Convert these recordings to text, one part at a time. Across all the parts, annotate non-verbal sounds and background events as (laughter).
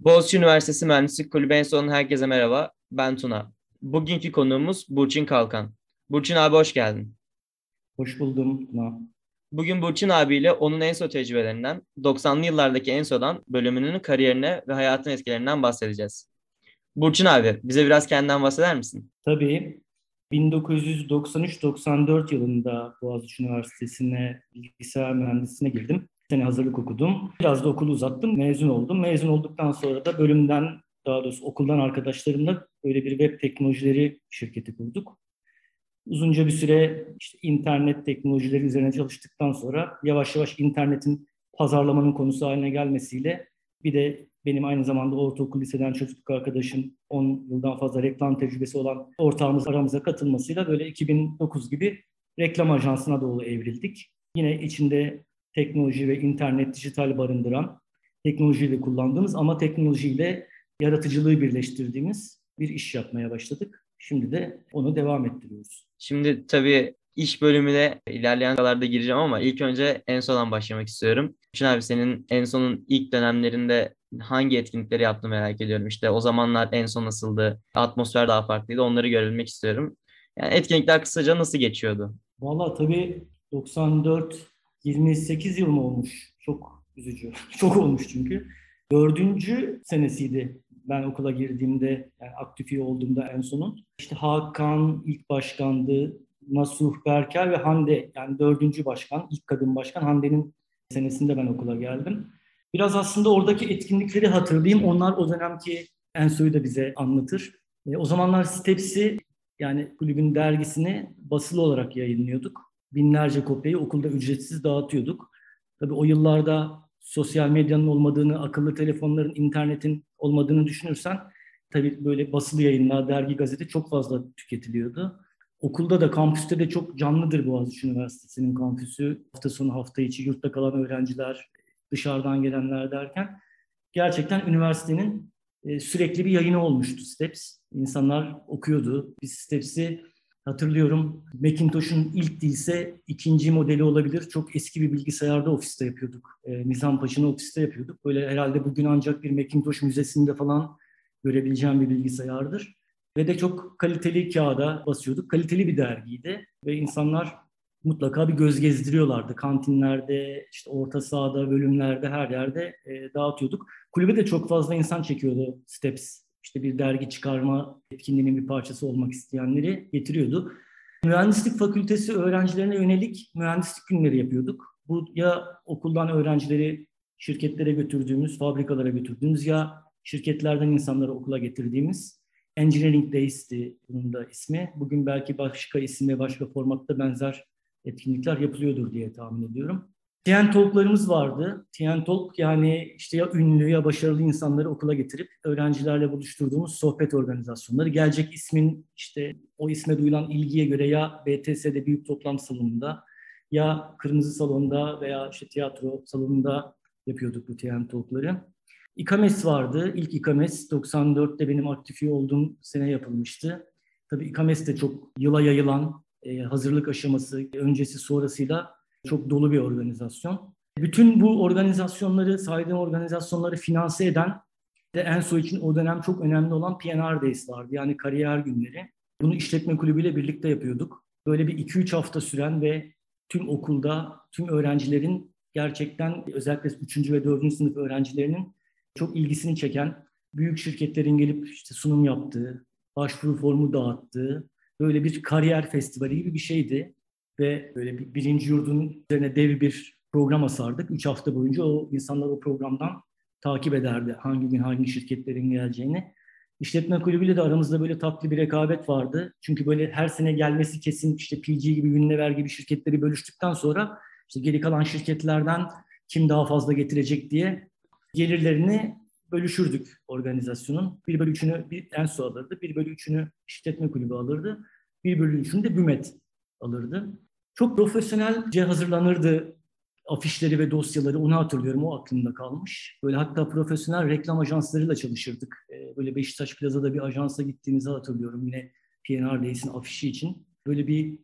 Boğaziçi Üniversitesi Mühendislik Kulübü en son herkese merhaba. Ben Tuna. Bugünkü konuğumuz Burçin Kalkan. Burçin abi hoş geldin. Hoş buldum Tuna. Bugün Burçin abiyle onun Enso tecrübelerinden, 90'lı yıllardaki Enso'dan bölümünün kariyerine ve hayatın etkilerinden bahsedeceğiz. Burçin abi, bize biraz kendinden bahseder misin? Tabii. 1993-94 yılında Boğaziçi Üniversitesi'ne bilgisayar mühendisliğine girdim. Sene hazırlık okudum. Biraz da okulu uzattım, mezun oldum. Mezun olduktan sonra da bölümden, daha doğrusu okuldan arkadaşlarımla böyle bir web teknolojileri şirketi kurduk. Uzunca bir süre işte internet teknolojileri üzerine çalıştıktan sonra yavaş yavaş internetin pazarlamanın konusu haline gelmesiyle bir de benim aynı zamanda ortaokul liseden çocukluk arkadaşım 10 yıldan fazla reklam tecrübesi olan ortağımız aramıza katılmasıyla böyle 2009 gibi reklam ajansına doğru evrildik. Yine içinde teknoloji ve internet, dijital barındıran, teknolojiyle kullandığımız ama teknolojiyle yaratıcılığı birleştirdiğimiz bir iş yapmaya başladık. Şimdi de onu devam ettiriyoruz. Şimdi tabii iş bölümüne ilerleyen yıllarda gireceğim ama ilk önce en sondan başlamak istiyorum. Şun abi senin en sonun ilk dönemlerinde hangi etkinlikleri yaptığını merak ediyorum. İşte o zamanlar en son nasıldı? Atmosfer daha farklıydı. Onları görebilmek istiyorum. Yani etkinlikler kısaca nasıl geçiyordu? Valla tabii 94 28 yıl mı olmuş? Çok üzücü. (laughs) Çok olmuş çünkü. Dördüncü senesiydi ben okula girdiğimde, yani aktif üye olduğumda en sonun. İşte Hakan ilk başkandı, Nasuh Berker ve Hande yani dördüncü başkan, ilk kadın başkan Hande'nin senesinde ben okula geldim. Biraz aslında oradaki etkinlikleri hatırlayayım. Onlar o dönemki Enso'yu da bize anlatır. E, o zamanlar Steps'i yani kulübün dergisini basılı olarak yayınlıyorduk. Binlerce kopyayı okulda ücretsiz dağıtıyorduk. Tabii o yıllarda sosyal medyanın olmadığını, akıllı telefonların, internetin olmadığını düşünürsen tabii böyle basılı yayınlar, dergi, gazete çok fazla tüketiliyordu. Okulda da kampüste de çok canlıdır Boğaziçi Üniversitesi'nin kampüsü. Hafta sonu hafta içi yurtta kalan öğrenciler, dışarıdan gelenler derken gerçekten üniversitenin e, sürekli bir yayını olmuştu Steps. İnsanlar okuyordu. Biz Steps'i hatırlıyorum Macintosh'un ilk değilse ikinci modeli olabilir. Çok eski bir bilgisayarda ofiste yapıyorduk. E, Nizampaşa'nın ofiste yapıyorduk. Böyle herhalde bugün ancak bir Macintosh müzesinde falan görebileceğim bir bilgisayardır. Ve de çok kaliteli kağıda basıyorduk. Kaliteli bir dergiydi ve insanlar mutlaka bir göz gezdiriyorlardı. Kantinlerde, işte orta sahada, bölümlerde, her yerde e, dağıtıyorduk. Kulübe de çok fazla insan çekiyordu Steps. İşte bir dergi çıkarma etkinliğinin bir parçası olmak isteyenleri getiriyordu. Mühendislik fakültesi öğrencilerine yönelik mühendislik günleri yapıyorduk. Bu ya okuldan öğrencileri şirketlere götürdüğümüz, fabrikalara götürdüğümüz ya şirketlerden insanları okula getirdiğimiz Engineering Days'ti bunun da ismi. Bugün belki başka isim ve başka formatta benzer etkinlikler yapılıyordur diye tahmin ediyorum. TN Talk'larımız vardı. TN Talk yani işte ya ünlü ya başarılı insanları okula getirip öğrencilerle buluşturduğumuz sohbet organizasyonları. Gelecek ismin işte o isme duyulan ilgiye göre ya BTS'de büyük toplam salonunda ya Kırmızı Salon'da veya işte tiyatro salonunda yapıyorduk bu TN Talk'ları. İKAMES vardı. İlk İKAMES 94'te benim aktif olduğum sene yapılmıştı. Tabii İKAMES de çok yıla yayılan e, hazırlık aşaması öncesi sonrasıyla çok dolu bir organizasyon. Bütün bu organizasyonları, saydığım organizasyonları finanse eden de Enso için o dönem çok önemli olan PNR Days vardı. Yani kariyer günleri. Bunu işletme kulübüyle birlikte yapıyorduk. Böyle bir 2-3 hafta süren ve tüm okulda, tüm öğrencilerin gerçekten özellikle 3. ve 4. sınıf öğrencilerinin çok ilgisini çeken büyük şirketlerin gelip işte sunum yaptığı, başvuru formu dağıttığı böyle bir kariyer festivali gibi bir şeydi. Ve böyle bir birinci yurdun üzerine dev bir program asardık. Üç hafta boyunca o insanlar o programdan takip ederdi hangi gün hangi şirketlerin geleceğini. İşletme kulübüyle de aramızda böyle tatlı bir rekabet vardı. Çünkü böyle her sene gelmesi kesin işte PG gibi, Unilever gibi şirketleri bölüştükten sonra işte geri kalan şirketlerden kim daha fazla getirecek diye gelirlerini bölüşürdük organizasyonun. Bir bölü üçünü bir Enso alırdı, bir bölü üçünü işletme kulübü alırdı, bir bölü üçünü de Bümet alırdı. Çok profesyonelce hazırlanırdı afişleri ve dosyaları onu hatırlıyorum o aklımda kalmış. Böyle hatta profesyonel reklam ajanslarıyla çalışırdık. Ee, böyle Beşiktaş Plaza'da bir ajansa gittiğimizi hatırlıyorum yine PNR Days'in afişi için. Böyle bir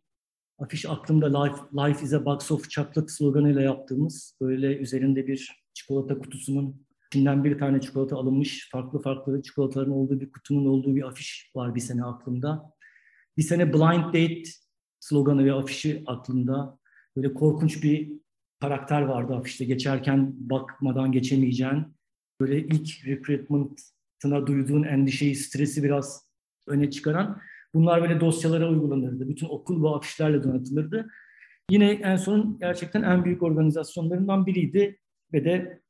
afiş aklımda life, life is a box of chocolate sloganıyla yaptığımız böyle üzerinde bir çikolata kutusunun İçinden bir tane çikolata alınmış, farklı farklı çikolataların olduğu bir kutunun olduğu bir afiş var bir sene aklımda. Bir sene Blind Date sloganı ve afişi aklımda. Böyle korkunç bir karakter vardı afişte. Geçerken bakmadan geçemeyeceğin. Böyle ilk recruitment'ına duyduğun endişeyi, stresi biraz öne çıkaran. Bunlar böyle dosyalara uygulanırdı. Bütün okul bu afişlerle donatılırdı. Yine en son gerçekten en büyük organizasyonlarından biriydi ve de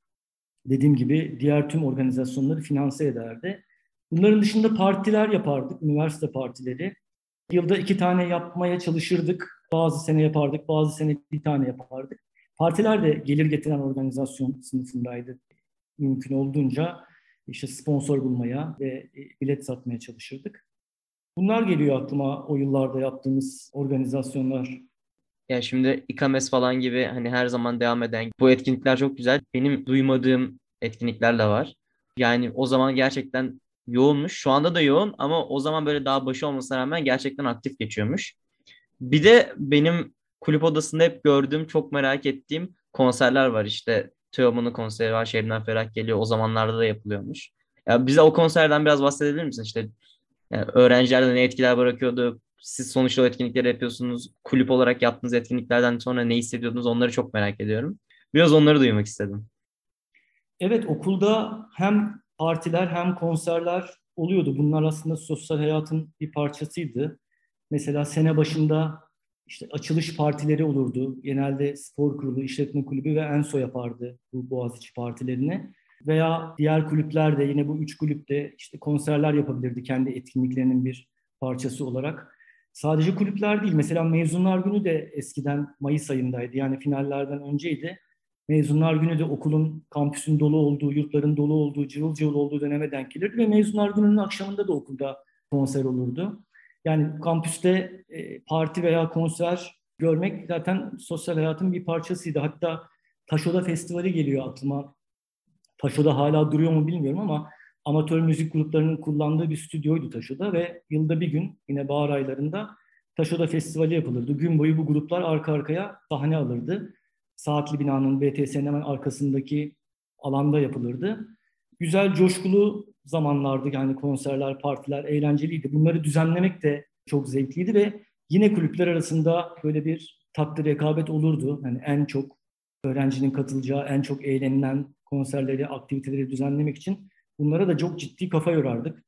dediğim gibi diğer tüm organizasyonları finanse ederdi. Bunların dışında partiler yapardık, üniversite partileri. Yılda iki tane yapmaya çalışırdık. Bazı sene yapardık, bazı sene bir tane yapardık. Partiler de gelir getiren organizasyon sınıfındaydı. Mümkün olduğunca işte sponsor bulmaya ve bilet satmaya çalışırdık. Bunlar geliyor aklıma o yıllarda yaptığımız organizasyonlar. Ya şimdi İKAMES falan gibi hani her zaman devam eden bu etkinlikler çok güzel. Benim duymadığım etkinlikler de var. Yani o zaman gerçekten yoğunmuş. Şu anda da yoğun ama o zaman böyle daha başı olmasına rağmen gerçekten aktif geçiyormuş. Bir de benim kulüp odasında hep gördüğüm, çok merak ettiğim konserler var. İşte Teoman'ın konseri var, Şebnem Ferah geliyor. O zamanlarda da yapılıyormuş. Ya bize o konserden biraz bahsedebilir misin? İşte yani öğrencilerde ne etkiler bırakıyordu? Siz sonuçta o etkinlikleri yapıyorsunuz. Kulüp olarak yaptığınız etkinliklerden sonra ne hissediyordunuz? Onları çok merak ediyorum. Biraz onları duymak istedim. Evet okulda hem partiler hem konserler oluyordu. Bunlar aslında sosyal hayatın bir parçasıydı. Mesela sene başında işte açılış partileri olurdu. Genelde spor kurulu, işletme kulübü ve Enso yapardı bu Boğaziçi partilerini. Veya diğer kulüpler de yine bu üç kulüpte işte konserler yapabilirdi kendi etkinliklerinin bir parçası olarak. Sadece kulüpler değil. Mesela mezunlar günü de eskiden Mayıs ayındaydı. Yani finallerden önceydi. Mezunlar günü de okulun kampüsün dolu olduğu, yurtların dolu olduğu, cıvıl cıvıl olduğu döneme denk gelirdi. Ve mezunlar gününün akşamında da okulda konser olurdu. Yani kampüste e, parti veya konser görmek zaten sosyal hayatın bir parçasıydı. Hatta Taşoda Festivali geliyor aklıma. Taşoda hala duruyor mu bilmiyorum ama amatör müzik gruplarının kullandığı bir stüdyoydu Taşoda ve yılda bir gün yine bahar aylarında Taşoda Festivali yapılırdı. Gün boyu bu gruplar arka arkaya sahne alırdı. Saatli binanın BTS'nin hemen arkasındaki alanda yapılırdı. Güzel, coşkulu zamanlardı yani konserler, partiler eğlenceliydi. Bunları düzenlemek de çok zevkliydi ve yine kulüpler arasında böyle bir tatlı rekabet olurdu. Yani en çok öğrencinin katılacağı, en çok eğlenilen konserleri, aktiviteleri düzenlemek için bunlara da çok ciddi kafa yorardık.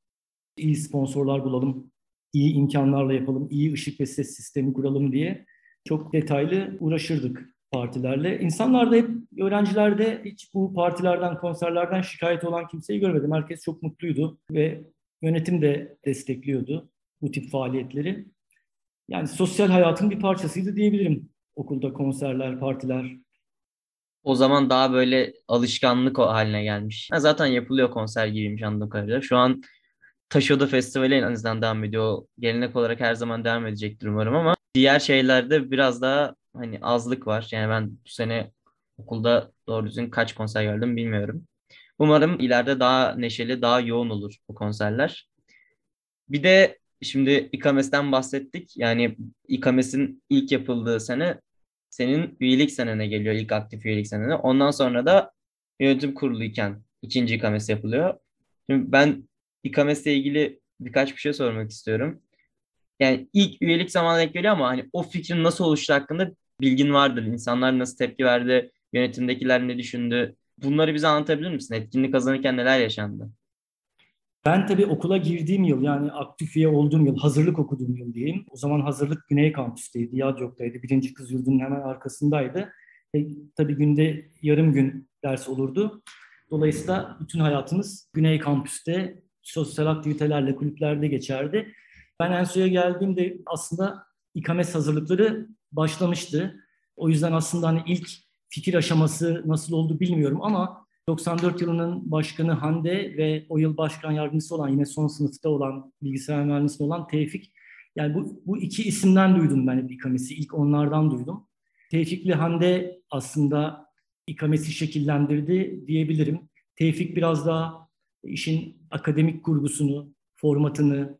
İyi sponsorlar bulalım, iyi imkanlarla yapalım, iyi ışık ve ses sistemi kuralım diye çok detaylı uğraşırdık partilerle. İnsanlar da hep, öğrenciler de hiç bu partilerden, konserlerden şikayet olan kimseyi görmedim. Herkes çok mutluydu ve yönetim de destekliyordu bu tip faaliyetleri. Yani sosyal hayatın bir parçasıydı diyebilirim okulda konserler, partiler. O zaman daha böyle alışkanlık haline gelmiş. Ha, zaten yapılıyor konser gibiymiş anladığım kadarıyla. Şu an Taşoda Festivali en azından devam ediyor. Gelenek olarak her zaman devam edecektir umarım ama diğer şeylerde biraz daha hani azlık var. Yani ben bu sene okulda doğru düzgün kaç konser gördüm bilmiyorum. Umarım ileride daha neşeli, daha yoğun olur bu konserler. Bir de şimdi İKAMES'ten bahsettik. Yani İKAMES'in ilk yapıldığı sene senin üyelik senene geliyor, ilk aktif üyelik senene. Ondan sonra da yönetim kuruluyken ikinci İKAMES yapılıyor. Şimdi ben İKAMES'le ilgili birkaç bir şey sormak istiyorum. Yani ilk üyelik zamanı denk geliyor ama hani o fikrin nasıl oluştu hakkında bilgin vardır. İnsanlar nasıl tepki verdi, yönetimdekiler ne düşündü? Bunları bize anlatabilir misin? Etkinlik kazanırken neler yaşandı? Ben tabii okula girdiğim yıl yani aktif üye olduğum yıl, hazırlık okuduğum yıl diyeyim. O zaman hazırlık Güney Kampüs'teydi, Yadyok'taydı. Birinci kız yurdunun hemen arkasındaydı. E, tabii günde yarım gün ders olurdu. Dolayısıyla bütün hayatımız Güney Kampüs'te sosyal aktivitelerle, kulüplerde geçerdi. Ben Enso'ya geldiğimde aslında ikamet hazırlıkları başlamıştı. O yüzden aslında hani ilk fikir aşaması nasıl oldu bilmiyorum ama 94 yılının başkanı Hande ve o yıl başkan yardımcısı olan yine son sınıfta olan bilgisayar mühendisliği olan Tevfik. Yani bu, bu iki isimden duydum ben ikamesi. İlk onlardan duydum. Tevfik'le Hande aslında ikamesi şekillendirdi diyebilirim. Tevfik biraz daha işin akademik kurgusunu, formatını,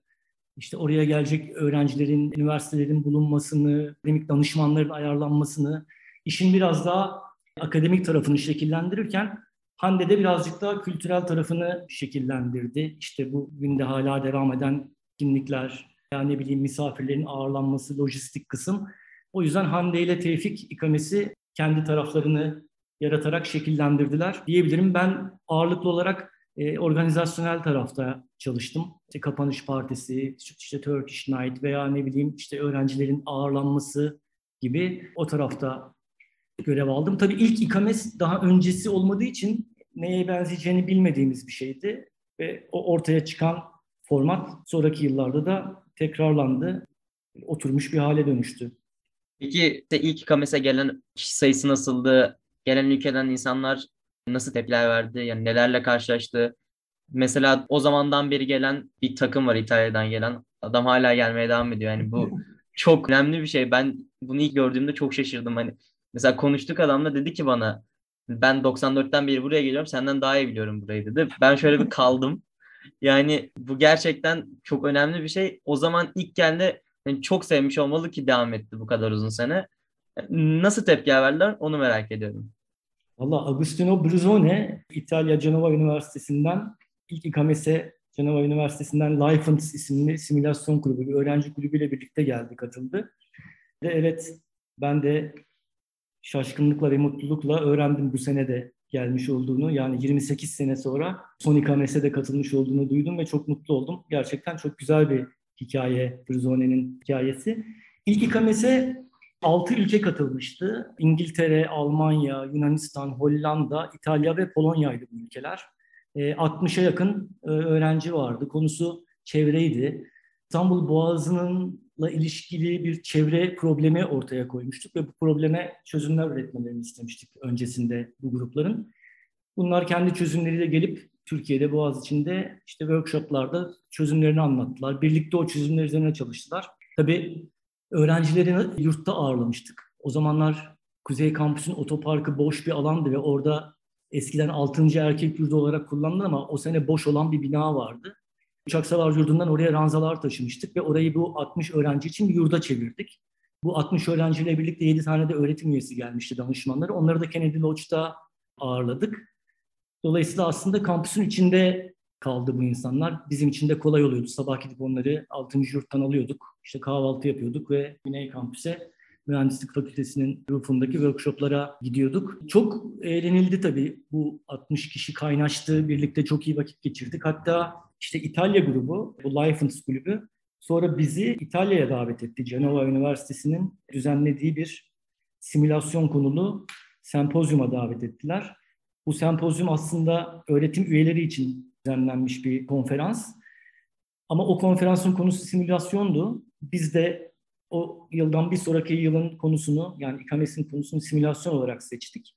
işte oraya gelecek öğrencilerin, üniversitelerin bulunmasını, akademik danışmanların ayarlanmasını, işin biraz daha akademik tarafını şekillendirirken Hande de birazcık daha kültürel tarafını şekillendirdi. İşte bu günde hala devam eden kimlikler, yani ne bileyim misafirlerin ağırlanması, lojistik kısım. O yüzden Hande ile Tevfik ikamesi kendi taraflarını yaratarak şekillendirdiler. Diyebilirim ben ağırlıklı olarak e, organizasyonel tarafta çalıştım. İşte kapanış partisi, işte Turkish Night veya ne bileyim işte öğrencilerin ağırlanması gibi o tarafta görev aldım. Tabii ilk ikames daha öncesi olmadığı için neye benzeyeceğini bilmediğimiz bir şeydi. Ve o ortaya çıkan format sonraki yıllarda da tekrarlandı. Oturmuş bir hale dönüştü. Peki işte ilk ikamese gelen kişi sayısı nasıldı? Gelen ülkeden insanlar nasıl tepkiler verdi? Yani nelerle karşılaştı? Mesela o zamandan beri gelen bir takım var İtalya'dan gelen. Adam hala gelmeye devam ediyor. Yani bu (laughs) çok önemli bir şey. Ben bunu ilk gördüğümde çok şaşırdım. Hani mesela konuştuk adamla dedi ki bana ben 94'ten beri buraya geliyorum. Senden daha iyi biliyorum burayı dedi. Ben şöyle bir kaldım. (laughs) Yani bu gerçekten çok önemli bir şey. O zaman ilk geldi yani çok sevmiş olmalı ki devam etti bu kadar uzun sene. Nasıl tepki verdiler onu merak ediyorum. Valla Agostino Bruzone İtalya Genova Üniversitesi'nden ilk ikamese Genova Üniversitesi'nden Lifeants isimli simülasyon kulübü, bir öğrenci kulübüyle birlikte geldi, katıldı. Ve evet ben de şaşkınlıkla ve mutlulukla öğrendim bu sene de gelmiş olduğunu. Yani 28 sene sonra son ikamese de katılmış olduğunu duydum ve çok mutlu oldum. Gerçekten çok güzel bir hikaye, Bruzone'nin hikayesi. İlk ikamese 6 ülke katılmıştı. İngiltere, Almanya, Yunanistan, Hollanda, İtalya ve Polonya'ydı bu ülkeler. 60'a ee, yakın e, öğrenci vardı. Konusu çevreydi. İstanbul Boğazı'nınla ilişkili bir çevre problemi ortaya koymuştuk ve bu probleme çözümler üretmelerini istemiştik öncesinde bu grupların. Bunlar kendi çözümleriyle gelip Türkiye'de Boğaz içinde işte workshoplarda çözümlerini anlattılar. Birlikte o çözümler üzerine çalıştılar. Tabii öğrencilerini yurtta ağırlamıştık. O zamanlar Kuzey Kampüs'ün otoparkı boş bir alandı ve orada eskiden 6. erkek yurdu olarak kullanıldı ama o sene boş olan bir bina vardı. Uçak Savar Yurdu'ndan oraya ranzalar taşımıştık ve orayı bu 60 öğrenci için bir yurda çevirdik. Bu 60 öğrenciyle birlikte 7 tane de öğretim üyesi gelmişti danışmanları. Onları da Kennedy Lodge'da ağırladık. Dolayısıyla aslında kampüsün içinde kaldı bu insanlar. Bizim için de kolay oluyordu. Sabah gidip onları 6. yurttan alıyorduk. İşte kahvaltı yapıyorduk ve Güney Kampüs'e Mühendislik Fakültesi'nin rufundaki workshoplara gidiyorduk. Çok eğlenildi tabii. Bu 60 kişi kaynaştı. Birlikte çok iyi vakit geçirdik. Hatta işte İtalya grubu, bu Lifens kulübü sonra bizi İtalya'ya davet etti. Genova Üniversitesi'nin düzenlediği bir simülasyon konulu sempozyuma davet ettiler. Bu sempozyum aslında öğretim üyeleri için düzenlenmiş bir konferans. Ama o konferansın konusu simülasyondu. Biz de o yıldan bir sonraki yılın konusunu yani ikamesin konusunu simülasyon olarak seçtik.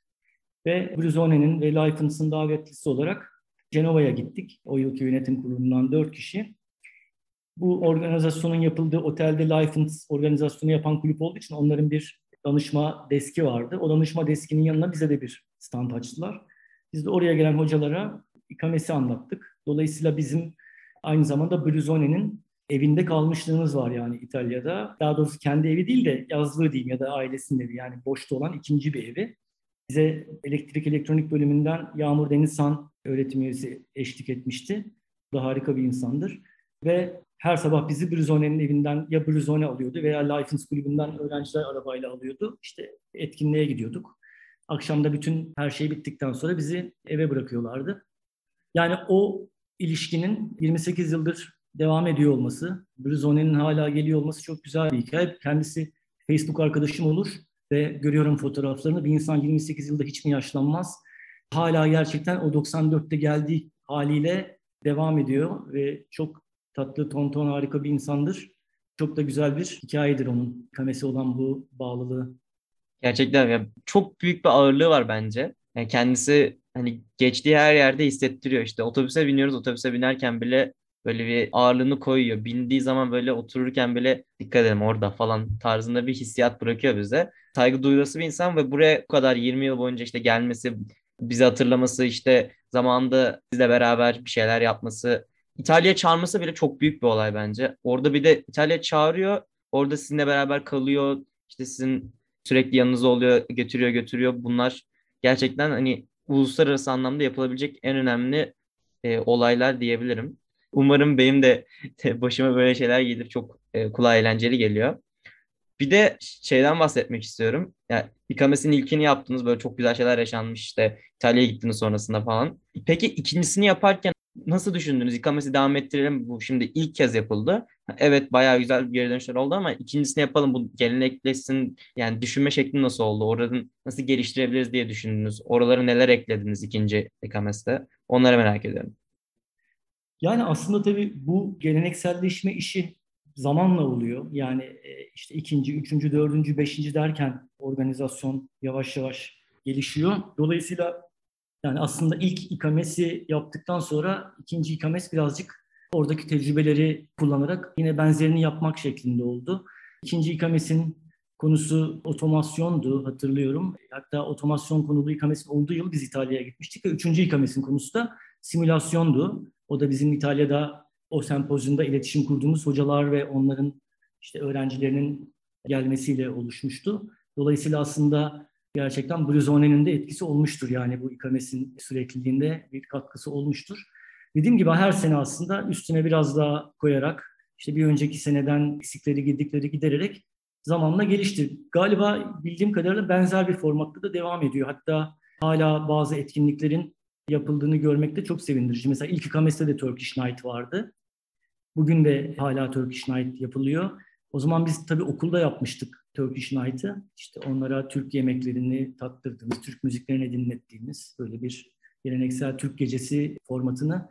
Ve Bruzone'nin ve Lifens'ın davetlisi olarak Cenova'ya gittik. O yılki yönetim kurulundan dört kişi. Bu organizasyonun yapıldığı otelde Lifens organizasyonu yapan kulüp olduğu için onların bir danışma deski vardı. O danışma deskinin yanına bize de bir stand açtılar. Biz de oraya gelen hocalara ikamesi anlattık. Dolayısıyla bizim aynı zamanda Bruzone'nin evinde kalmışlığımız var yani İtalya'da. Daha doğrusu kendi evi değil de yazlığı diyeyim ya da ailesinin evi yani boşta olan ikinci bir evi. Bize elektrik elektronik bölümünden Yağmur Denizhan öğretim üyesi eşlik etmişti. Bu da harika bir insandır. Ve her sabah bizi Bruzone'nin evinden ya Bruzone alıyordu veya Lifens kulübünden öğrenciler arabayla alıyordu. İşte etkinliğe gidiyorduk. Akşamda bütün her şey bittikten sonra bizi eve bırakıyorlardı. Yani o ilişkinin 28 yıldır devam ediyor olması, Bruzone'nin hala geliyor olması çok güzel bir hikaye. Kendisi Facebook arkadaşım olur ve görüyorum fotoğraflarını. Bir insan 28 yılda hiç mi yaşlanmaz? Hala gerçekten o 94'te geldiği haliyle devam ediyor ve çok tatlı, tonton, harika bir insandır. Çok da güzel bir hikayedir onun kamesi olan bu bağlılığı. Gerçekten ya çok büyük bir ağırlığı var bence. Yani kendisi hani geçtiği her yerde hissettiriyor. İşte otobüse biniyoruz, otobüse binerken bile böyle bir ağırlığını koyuyor. Bindiği zaman böyle otururken bile dikkat edelim orada falan tarzında bir hissiyat bırakıyor bize. Saygı duyulası bir insan ve buraya bu kadar 20 yıl boyunca işte gelmesi, bizi hatırlaması, işte zamanında bizle beraber bir şeyler yapması, İtalya'ya çağırması bile çok büyük bir olay bence. Orada bir de İtalya çağırıyor, orada sizinle beraber kalıyor, işte sizin sürekli yanınızda oluyor, götürüyor götürüyor. Bunlar gerçekten hani uluslararası anlamda yapılabilecek en önemli e, olaylar diyebilirim. Umarım benim de (laughs) başıma böyle şeyler gelir çok e, kulağa eğlenceli geliyor. Bir de şeyden bahsetmek istiyorum. Yani İKAMES'in ilkini yaptınız. Böyle çok güzel şeyler yaşanmış işte. İtalya'ya gittiniz sonrasında falan. Peki ikincisini yaparken nasıl düşündünüz? İKAMES'i devam ettirelim. Bu şimdi ilk kez yapıldı. Evet bayağı güzel geri dönüşler oldu ama ikincisini yapalım. Bu gelenekleşsin. Yani düşünme şekli nasıl oldu? Oradan nasıl geliştirebiliriz diye düşündünüz. Oraları neler eklediniz ikinci İKAMES'te? Onları merak ediyorum. Yani aslında tabii bu gelenekselleşme işi zamanla oluyor. Yani e, işte ikinci, üçüncü, dördüncü, beşinci derken organizasyon yavaş yavaş gelişiyor. Dolayısıyla yani aslında ilk ikamesi yaptıktan sonra ikinci ikames birazcık oradaki tecrübeleri kullanarak yine benzerini yapmak şeklinde oldu. İkinci ikamesin konusu otomasyondu hatırlıyorum. Hatta otomasyon konulu ikamesin olduğu yıl biz İtalya'ya gitmiştik ve üçüncü ikamesin konusu da simülasyondu. O da bizim İtalya'da o sempozyumda iletişim kurduğumuz hocalar ve onların işte öğrencilerinin gelmesiyle oluşmuştu. Dolayısıyla aslında gerçekten Bruzone'nin de etkisi olmuştur. Yani bu ikamesin sürekliliğinde bir katkısı olmuştur. Dediğim gibi her sene aslında üstüne biraz daha koyarak işte bir önceki seneden eksikleri gidikleri gidererek zamanla gelişti. Galiba bildiğim kadarıyla benzer bir formatta da devam ediyor. Hatta hala bazı etkinliklerin yapıldığını görmek de çok sevindirici. Mesela ilk ikameste de Turkish Night vardı. Bugün de hala Turkish Night yapılıyor. O zaman biz tabii okulda yapmıştık Turkish Night'ı. İşte onlara Türk yemeklerini tattırdığımız, Türk müziklerini dinlettiğimiz böyle bir geleneksel Türk gecesi formatını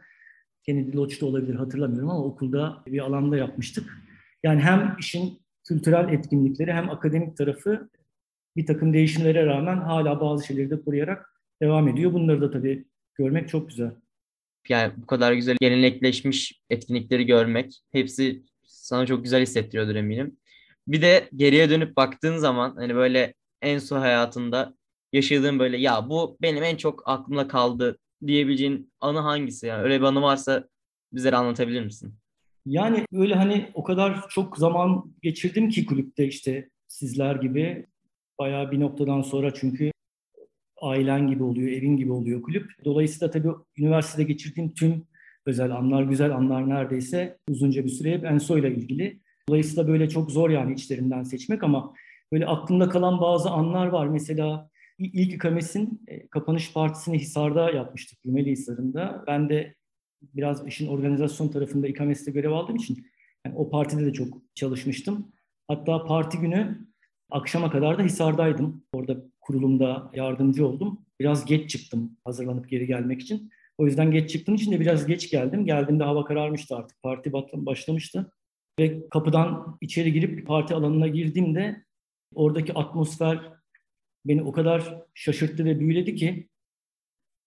Kennedy Lodge'da olabilir hatırlamıyorum ama okulda bir alanda yapmıştık. Yani hem işin kültürel etkinlikleri hem akademik tarafı bir takım değişimlere rağmen hala bazı şeyleri de koruyarak devam ediyor. Bunları da tabii görmek çok güzel yani bu kadar güzel gelenekleşmiş etkinlikleri görmek hepsi sana çok güzel hissettiriyordur eminim. Bir de geriye dönüp baktığın zaman hani böyle en son hayatında yaşadığın böyle ya bu benim en çok aklımda kaldı diyebileceğin anı hangisi? Yani öyle bir anı varsa bize anlatabilir misin? Yani öyle hani o kadar çok zaman geçirdim ki kulüpte işte sizler gibi bayağı bir noktadan sonra çünkü ailen gibi oluyor, evin gibi oluyor kulüp. Dolayısıyla tabii üniversitede geçirdiğim tüm özel anlar, güzel anlar neredeyse uzunca bir süre hep Enso ile ilgili. Dolayısıyla böyle çok zor yani içlerinden seçmek ama böyle aklımda kalan bazı anlar var. Mesela ilk ikamesin e, kapanış partisini Hisar'da yapmıştık, Rumeli Hisar'ında. Ben de biraz işin organizasyon tarafında ikameste görev aldığım için yani o partide de çok çalışmıştım. Hatta parti günü akşama kadar da Hisar'daydım. Orada kurulumda yardımcı oldum. Biraz geç çıktım hazırlanıp geri gelmek için. O yüzden geç çıktığım için de biraz geç geldim. Geldiğimde hava kararmıştı artık. Parti başlamıştı. Ve kapıdan içeri girip parti alanına girdiğimde oradaki atmosfer beni o kadar şaşırttı ve büyüledi ki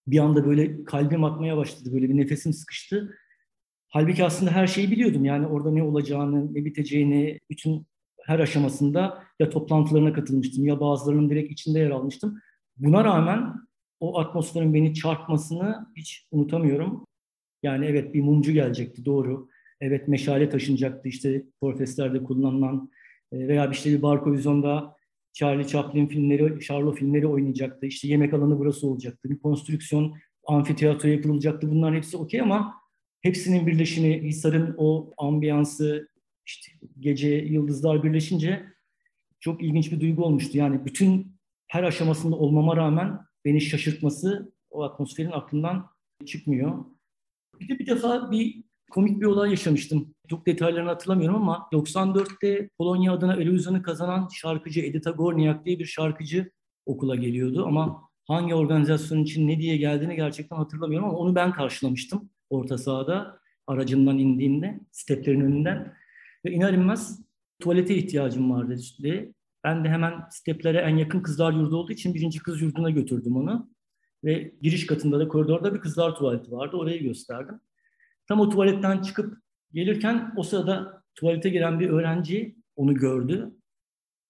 bir anda böyle kalbim atmaya başladı. Böyle bir nefesim sıkıştı. Halbuki aslında her şeyi biliyordum. Yani orada ne olacağını, ne biteceğini, bütün her aşamasında ya toplantılarına katılmıştım ya bazılarının direkt içinde yer almıştım. Buna rağmen o atmosferin beni çarpmasını hiç unutamıyorum. Yani evet bir mumcu gelecekti doğru. Evet meşale taşınacaktı işte protestlerde kullanılan e, veya işte bir bar vizyonda Charlie Chaplin filmleri, Charlo filmleri oynayacaktı. İşte yemek alanı burası olacaktı. Bir konstrüksiyon, amfiteyatro yapılacaktı. Bunların hepsi okey ama hepsinin birleşimi, Hisar'ın o ambiyansı, işte gece yıldızlar birleşince çok ilginç bir duygu olmuştu. Yani bütün her aşamasında olmama rağmen beni şaşırtması o atmosferin aklımdan çıkmıyor. Bir de bir defa bir komik bir olay yaşamıştım. Çok detaylarını hatırlamıyorum ama 94'te Polonya adına Eurovision'u kazanan şarkıcı Edita Gorniak diye bir şarkıcı okula geliyordu ama hangi organizasyon için ne diye geldiğini gerçekten hatırlamıyorum ama onu ben karşılamıştım orta sahada aracımdan indiğimde steplerin önünden. Ve iner inmez tuvalete ihtiyacım vardı diye. Ben de hemen steplere en yakın kızlar yurdu olduğu için birinci kız yurduna götürdüm onu. Ve giriş katında da koridorda bir kızlar tuvaleti vardı. Orayı gösterdim. Tam o tuvaletten çıkıp gelirken o sırada tuvalete giren bir öğrenci onu gördü.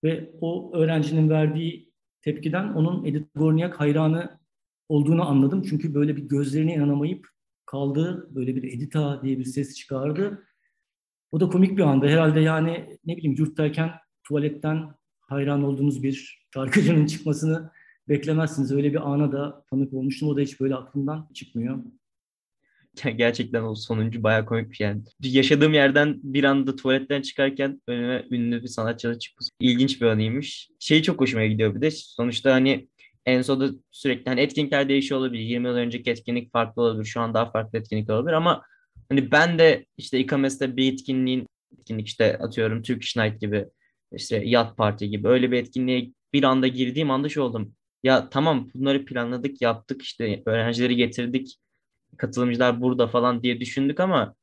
Ve o öğrencinin verdiği tepkiden onun Edith Gorniak hayranı olduğunu anladım. Çünkü böyle bir gözlerine inanamayıp kaldı. Böyle bir Edita diye bir ses çıkardı. O da komik bir anda. Herhalde yani ne bileyim yurttayken tuvaletten hayran olduğunuz bir şarkıcının (laughs) çıkmasını beklemezsiniz. Öyle bir ana da tanık olmuştum. O da hiç böyle aklımdan çıkmıyor. (laughs) Gerçekten o sonuncu bayağı komik bir şey yani. Yaşadığım yerden bir anda tuvaletten çıkarken önüme ünlü bir sanatçı çıkmış. İlginç bir anıymış. Şey çok hoşuma gidiyor bir de. Sonuçta hani Enso'da sürekli hani etkinlikler değişiyor olabilir. 20 yıl önceki etkinlik farklı olabilir. Şu an daha farklı etkinlikler olabilir ama hani ben de işte İKAMES'te bir etkinliğin etkinlik işte atıyorum Turkish Night gibi işte Yat Parti gibi öyle bir etkinliğe bir anda girdiğim anda şu oldum. Ya tamam bunları planladık, yaptık işte öğrencileri getirdik katılımcılar burada falan diye düşündük ama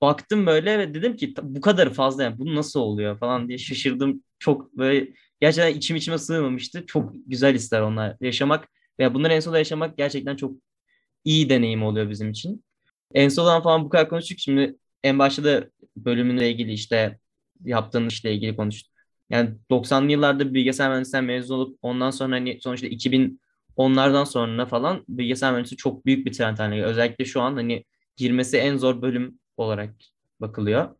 baktım böyle ve dedim ki bu kadar fazla yani bu nasıl oluyor falan diye şaşırdım. Çok böyle gerçekten içim içime sığmamıştı. Çok güzel hisler onlar yaşamak veya bunları en sonunda yaşamak gerçekten çok iyi deneyim oluyor bizim için. En sondan falan bu kadar konuştuk. Şimdi en başta da bölümünle ilgili işte yaptığın işle ilgili konuştuk. Yani 90'lı yıllarda bilgisayar mühendisliğinden mezun olup ondan sonra hani sonuçta 2000 onlardan sonra falan bilgisayar mühendisliği çok büyük bir trend haline geliyor. Özellikle şu an hani girmesi en zor bölüm olarak bakılıyor.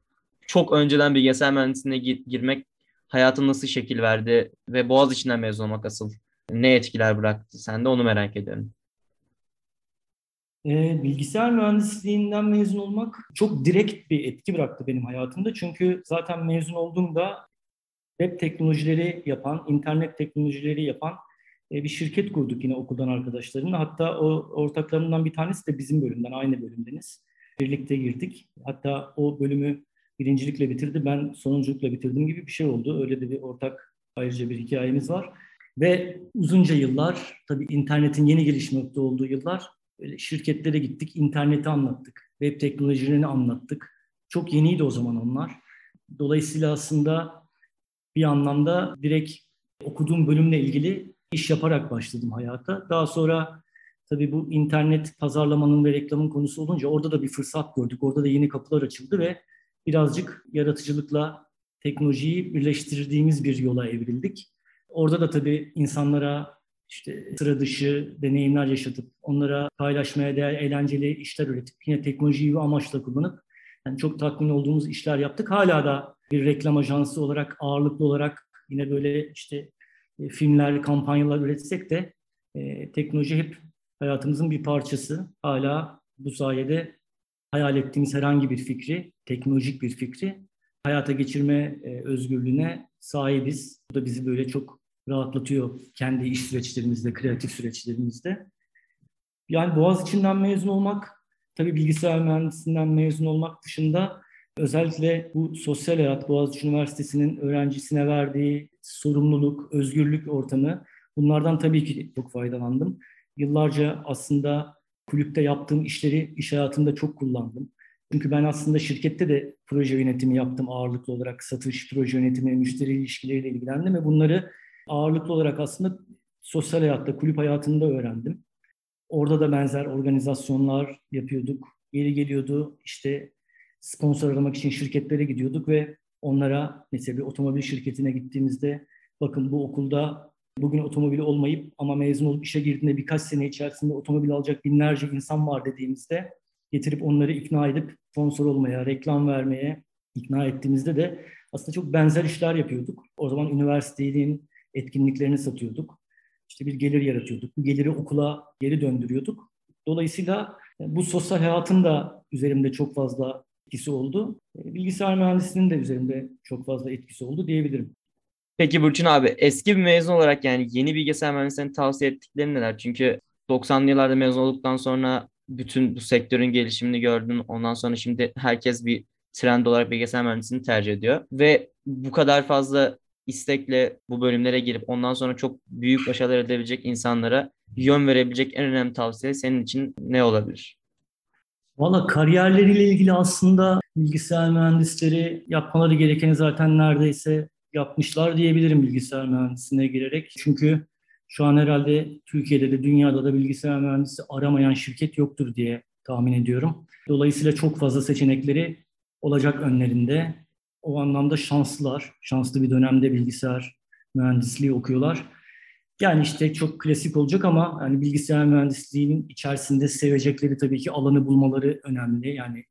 Çok önceden bilgisayar mühendisliğine gir- girmek hayatın nasıl şekil verdi ve Boğaz içinden mezun olmak asıl ne etkiler bıraktı? Sen de onu merak ediyorum. E, bilgisayar mühendisliğinden mezun olmak çok direkt bir etki bıraktı benim hayatımda. Çünkü zaten mezun olduğumda web teknolojileri yapan, internet teknolojileri yapan bir şirket kurduk yine okuldan arkadaşlarımla. Hatta o ortaklarımdan bir tanesi de bizim bölümden, aynı bölümdeniz. Birlikte girdik. Hatta o bölümü birincilikle bitirdi, ben sonunculukla bitirdim gibi bir şey oldu. Öyle de bir ortak ayrıca bir hikayemiz var. Ve uzunca yıllar, tabii internetin yeni gelişmekte olduğu yıllar, böyle şirketlere gittik, interneti anlattık, web teknolojilerini anlattık. Çok yeniydi o zaman onlar. Dolayısıyla aslında bir anlamda direkt okuduğum bölümle ilgili iş yaparak başladım hayata. Daha sonra tabii bu internet pazarlamanın ve reklamın konusu olunca orada da bir fırsat gördük. Orada da yeni kapılar açıldı ve birazcık yaratıcılıkla teknolojiyi birleştirdiğimiz bir yola evrildik. Orada da tabii insanlara işte sıra dışı deneyimler yaşatıp onlara paylaşmaya değer eğlenceli işler üretip yine teknolojiyi amaçla kullanıp yani çok tatmin olduğumuz işler yaptık. Hala da bir reklam ajansı olarak ağırlıklı olarak yine böyle işte e, filmler, kampanyalar üretsek de e, teknoloji hep hayatımızın bir parçası. Hala bu sayede hayal ettiğimiz herhangi bir fikri, teknolojik bir fikri hayata geçirme e, özgürlüğüne sahibiz. Bu da bizi böyle çok rahatlatıyor kendi iş süreçlerimizde, kreatif süreçlerimizde. Yani Boğaz içinden mezun olmak, tabii bilgisayar mühendisliğinden mezun olmak dışında özellikle bu sosyal hayat Boğaziçi Üniversitesi'nin öğrencisine verdiği sorumluluk, özgürlük ortamı bunlardan tabii ki çok faydalandım. Yıllarca aslında kulüpte yaptığım işleri iş hayatında çok kullandım. Çünkü ben aslında şirkette de proje yönetimi yaptım ağırlıklı olarak. Satış, proje yönetimi, müşteri ilişkileriyle ilgilendim ve bunları ağırlıklı olarak aslında sosyal hayatta, kulüp hayatında öğrendim. Orada da benzer organizasyonlar yapıyorduk. Yeri geliyordu işte sponsor aramak için şirketlere gidiyorduk ve onlara mesela bir otomobil şirketine gittiğimizde bakın bu okulda bugün otomobili olmayıp ama mezun olup işe girdiğinde birkaç sene içerisinde otomobil alacak binlerce insan var dediğimizde getirip onları ikna edip sponsor olmaya, reklam vermeye ikna ettiğimizde de aslında çok benzer işler yapıyorduk. O zaman üniversitenin etkinliklerini satıyorduk. İşte bir gelir yaratıyorduk. Bu geliri okula geri döndürüyorduk. Dolayısıyla bu sosyal hayatın da üzerimde çok fazla etkisi oldu. E, bilgisayar mühendisliğinin de üzerinde çok fazla etkisi oldu diyebilirim. Peki Burçin abi eski bir mezun olarak yani yeni bilgisayar mühendislerinin tavsiye ettikleri neler? Çünkü 90'lı yıllarda mezun olduktan sonra bütün bu sektörün gelişimini gördün. Ondan sonra şimdi herkes bir trend olarak bilgisayar mühendisliğini tercih ediyor. Ve bu kadar fazla istekle bu bölümlere girip ondan sonra çok büyük başarılar edebilecek insanlara yön verebilecek en önemli tavsiye senin için ne olabilir? Valla kariyerleriyle ilgili aslında bilgisayar mühendisleri yapmaları gerekeni zaten neredeyse yapmışlar diyebilirim bilgisayar mühendisliğine girerek. Çünkü şu an herhalde Türkiye'de de dünyada da bilgisayar mühendisi aramayan şirket yoktur diye tahmin ediyorum. Dolayısıyla çok fazla seçenekleri olacak önlerinde. O anlamda şanslılar. Şanslı bir dönemde bilgisayar mühendisliği okuyorlar. Yani işte çok klasik olacak ama yani bilgisayar mühendisliğinin içerisinde sevecekleri tabii ki alanı bulmaları önemli. Yani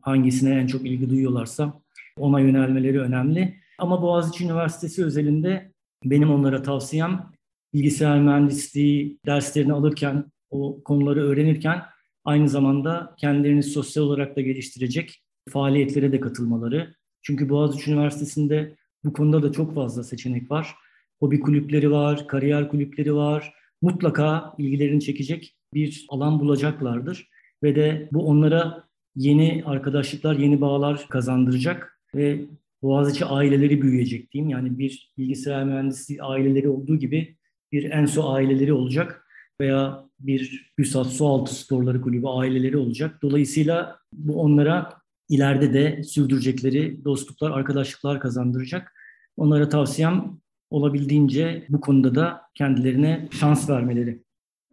hangisine en çok ilgi duyuyorlarsa ona yönelmeleri önemli. Ama Boğaziçi Üniversitesi özelinde benim onlara tavsiyem bilgisayar mühendisliği derslerini alırken, o konuları öğrenirken aynı zamanda kendilerini sosyal olarak da geliştirecek faaliyetlere de katılmaları. Çünkü Boğaziçi Üniversitesi'nde bu konuda da çok fazla seçenek var. Hobi kulüpleri var, kariyer kulüpleri var. Mutlaka ilgilerini çekecek bir alan bulacaklardır. Ve de bu onlara yeni arkadaşlıklar, yeni bağlar kazandıracak ve Boğaziçi aileleri büyüyecek diyeyim. Yani bir bilgisayar mühendisliği aileleri olduğu gibi bir Enso aileleri olacak veya bir Hüsat Sualtı Sporları Kulübü aileleri olacak. Dolayısıyla bu onlara ileride de sürdürecekleri dostluklar, arkadaşlıklar kazandıracak. Onlara tavsiyem olabildiğince bu konuda da kendilerine şans vermeleri.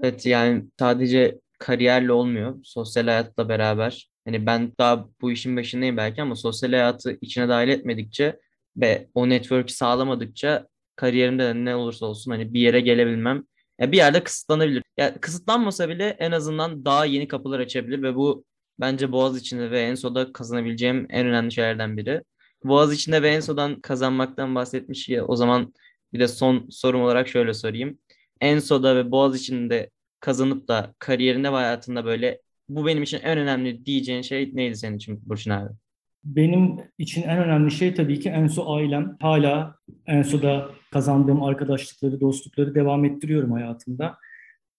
Evet yani sadece kariyerle olmuyor. Sosyal hayatla beraber. Hani ben daha bu işin başındayım belki ama sosyal hayatı içine dahil etmedikçe ve o network'ü sağlamadıkça kariyerimde de ne olursa olsun hani bir yere gelebilmem ya bir yerde kısıtlanabilir. Ya kısıtlanmasa bile en azından daha yeni kapılar açabilir ve bu bence Boğaz içinde ve Enso'da kazanabileceğim en önemli şeylerden biri. Boğaz içinde ve Enso'dan kazanmaktan bahsetmiş ya o zaman bir de son sorum olarak şöyle sorayım. Enso'da ve Boğaz içinde kazanıp da kariyerinde ve hayatında böyle bu benim için en önemli diyeceğin şey neydi senin için Burçin abi? Benim için en önemli şey tabii ki Enso ailem. Hala Enso'da kazandığım arkadaşlıkları, dostlukları devam ettiriyorum hayatımda.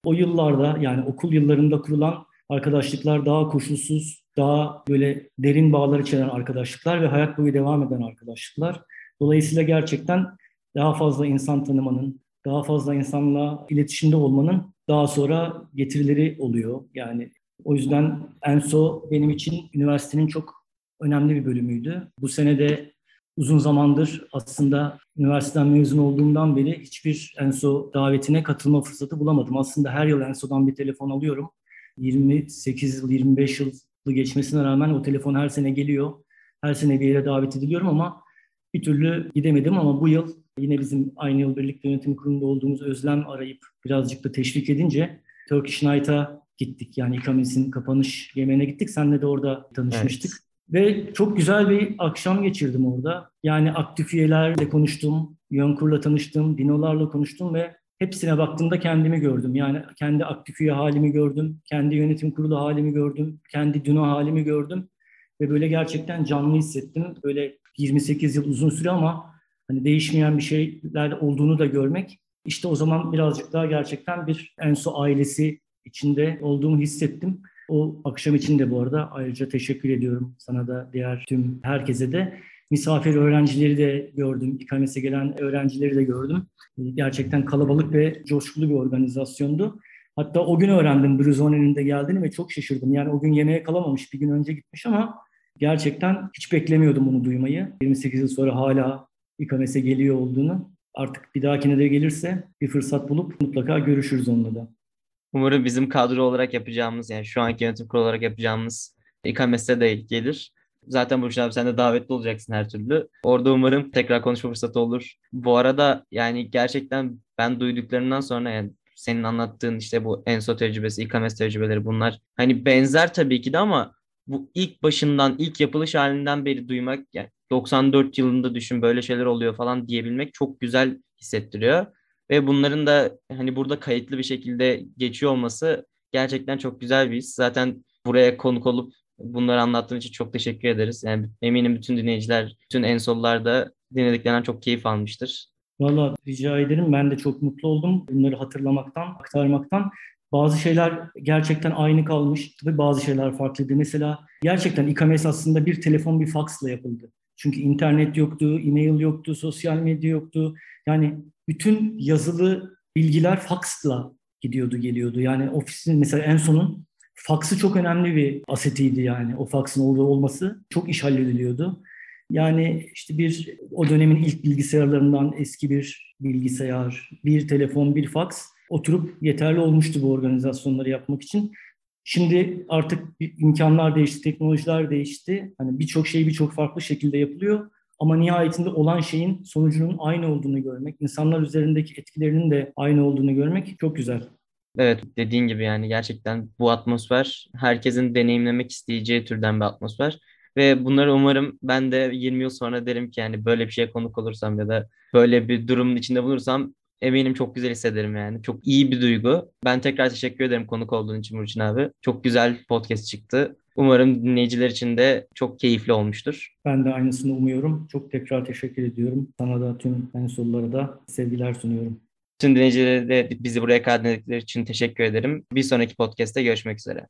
O yıllarda yani okul yıllarında kurulan arkadaşlıklar daha koşulsuz, daha böyle derin bağlar içeren arkadaşlıklar ve hayat boyu devam eden arkadaşlıklar. Dolayısıyla gerçekten daha fazla insan tanımanın, daha fazla insanla iletişimde olmanın daha sonra getirileri oluyor. Yani o yüzden ENSO benim için üniversitenin çok önemli bir bölümüydü. Bu sene de uzun zamandır aslında üniversiteden mezun olduğumdan beri hiçbir ENSO davetine katılma fırsatı bulamadım. Aslında her yıl ENSO'dan bir telefon alıyorum. 28 yıl, 25 yıl geçmesine rağmen o telefon her sene geliyor. Her sene bir yere davet ediliyorum ama bir türlü gidemedim ama bu yıl yine bizim aynı yıl birlikte yönetim kurulunda olduğumuz Özlem arayıp birazcık da teşvik edince Turkish Night'a gittik. Yani İKAMİS'in kapanış yemeğine gittik. Senle de orada tanışmıştık. Evet. Ve çok güzel bir akşam geçirdim orada. Yani aktif üyelerle konuştum, Yönkur'la tanıştım, Dinolarla konuştum ve hepsine baktığımda kendimi gördüm. Yani kendi aktif üye halimi gördüm, kendi yönetim kurulu halimi gördüm, kendi Dino halimi gördüm. Ve böyle gerçekten canlı hissettim. Böyle 28 yıl uzun süre ama hani değişmeyen bir şeyler olduğunu da görmek. İşte o zaman birazcık daha gerçekten bir Enso ailesi içinde olduğumu hissettim. O akşam için de bu arada ayrıca teşekkür ediyorum sana da diğer tüm herkese de. Misafir öğrencileri de gördüm, İKAMES'e gelen öğrencileri de gördüm. Gerçekten kalabalık ve coşkulu bir organizasyondu. Hatta o gün öğrendim Bruzone'nin de geldiğini ve çok şaşırdım. Yani o gün yemeğe kalamamış, bir gün önce gitmiş ama gerçekten hiç beklemiyordum bunu duymayı. 28 yıl sonra hala İKAMES'e geliyor olduğunu. Artık bir dahakine de gelirse bir fırsat bulup mutlaka görüşürüz onunla da. Umarım bizim kadro olarak yapacağımız yani şu anki yönetim kurulu olarak yapacağımız İKAMES'e de gelir. Zaten Burçin abi sen de davetli olacaksın her türlü. Orada umarım tekrar konuşma fırsatı olur. Bu arada yani gerçekten ben duyduklarından sonra yani senin anlattığın işte bu ENSO tecrübesi, İKAMES tecrübeleri bunlar hani benzer tabii ki de ama bu ilk başından, ilk yapılış halinden beri duymak yani 94 yılında düşün böyle şeyler oluyor falan diyebilmek çok güzel hissettiriyor. Ve bunların da hani burada kayıtlı bir şekilde geçiyor olması gerçekten çok güzel bir his. Zaten buraya konuk olup bunları anlattığın için çok teşekkür ederiz. Yani eminim bütün dinleyiciler, bütün ensollar da dinlediklerinden çok keyif almıştır. Valla rica ederim. Ben de çok mutlu oldum bunları hatırlamaktan, aktarmaktan. Bazı şeyler gerçekten aynı kalmış. Tabii bazı şeyler farklıydı. Mesela gerçekten İKAMES aslında bir telefon, bir faksla yapıldı. Çünkü internet yoktu, e-mail yoktu, sosyal medya yoktu. Yani bütün yazılı bilgiler faksla gidiyordu, geliyordu. Yani ofisin mesela en sonun faksı çok önemli bir asetiydi yani. O faksın olması çok iş hallediliyordu. Yani işte bir o dönemin ilk bilgisayarlarından eski bir bilgisayar, bir telefon, bir faks oturup yeterli olmuştu bu organizasyonları yapmak için. Şimdi artık imkanlar değişti, teknolojiler değişti. Hani birçok şey birçok farklı şekilde yapılıyor. Ama nihayetinde olan şeyin sonucunun aynı olduğunu görmek, insanlar üzerindeki etkilerinin de aynı olduğunu görmek çok güzel. Evet dediğin gibi yani gerçekten bu atmosfer herkesin deneyimlemek isteyeceği türden bir atmosfer. Ve bunları umarım ben de 20 yıl sonra derim ki yani böyle bir şeye konuk olursam ya da böyle bir durumun içinde bulursam eminim çok güzel hissederim yani. Çok iyi bir duygu. Ben tekrar teşekkür ederim konuk olduğun için Burçin abi. Çok güzel podcast çıktı. Umarım dinleyiciler için de çok keyifli olmuştur. Ben de aynısını umuyorum. Çok tekrar teşekkür ediyorum. Sana da tüm en sorulara da sevgiler sunuyorum. Tüm dinleyicilere de bizi buraya kaydettikleri için teşekkür ederim. Bir sonraki podcast'te görüşmek üzere.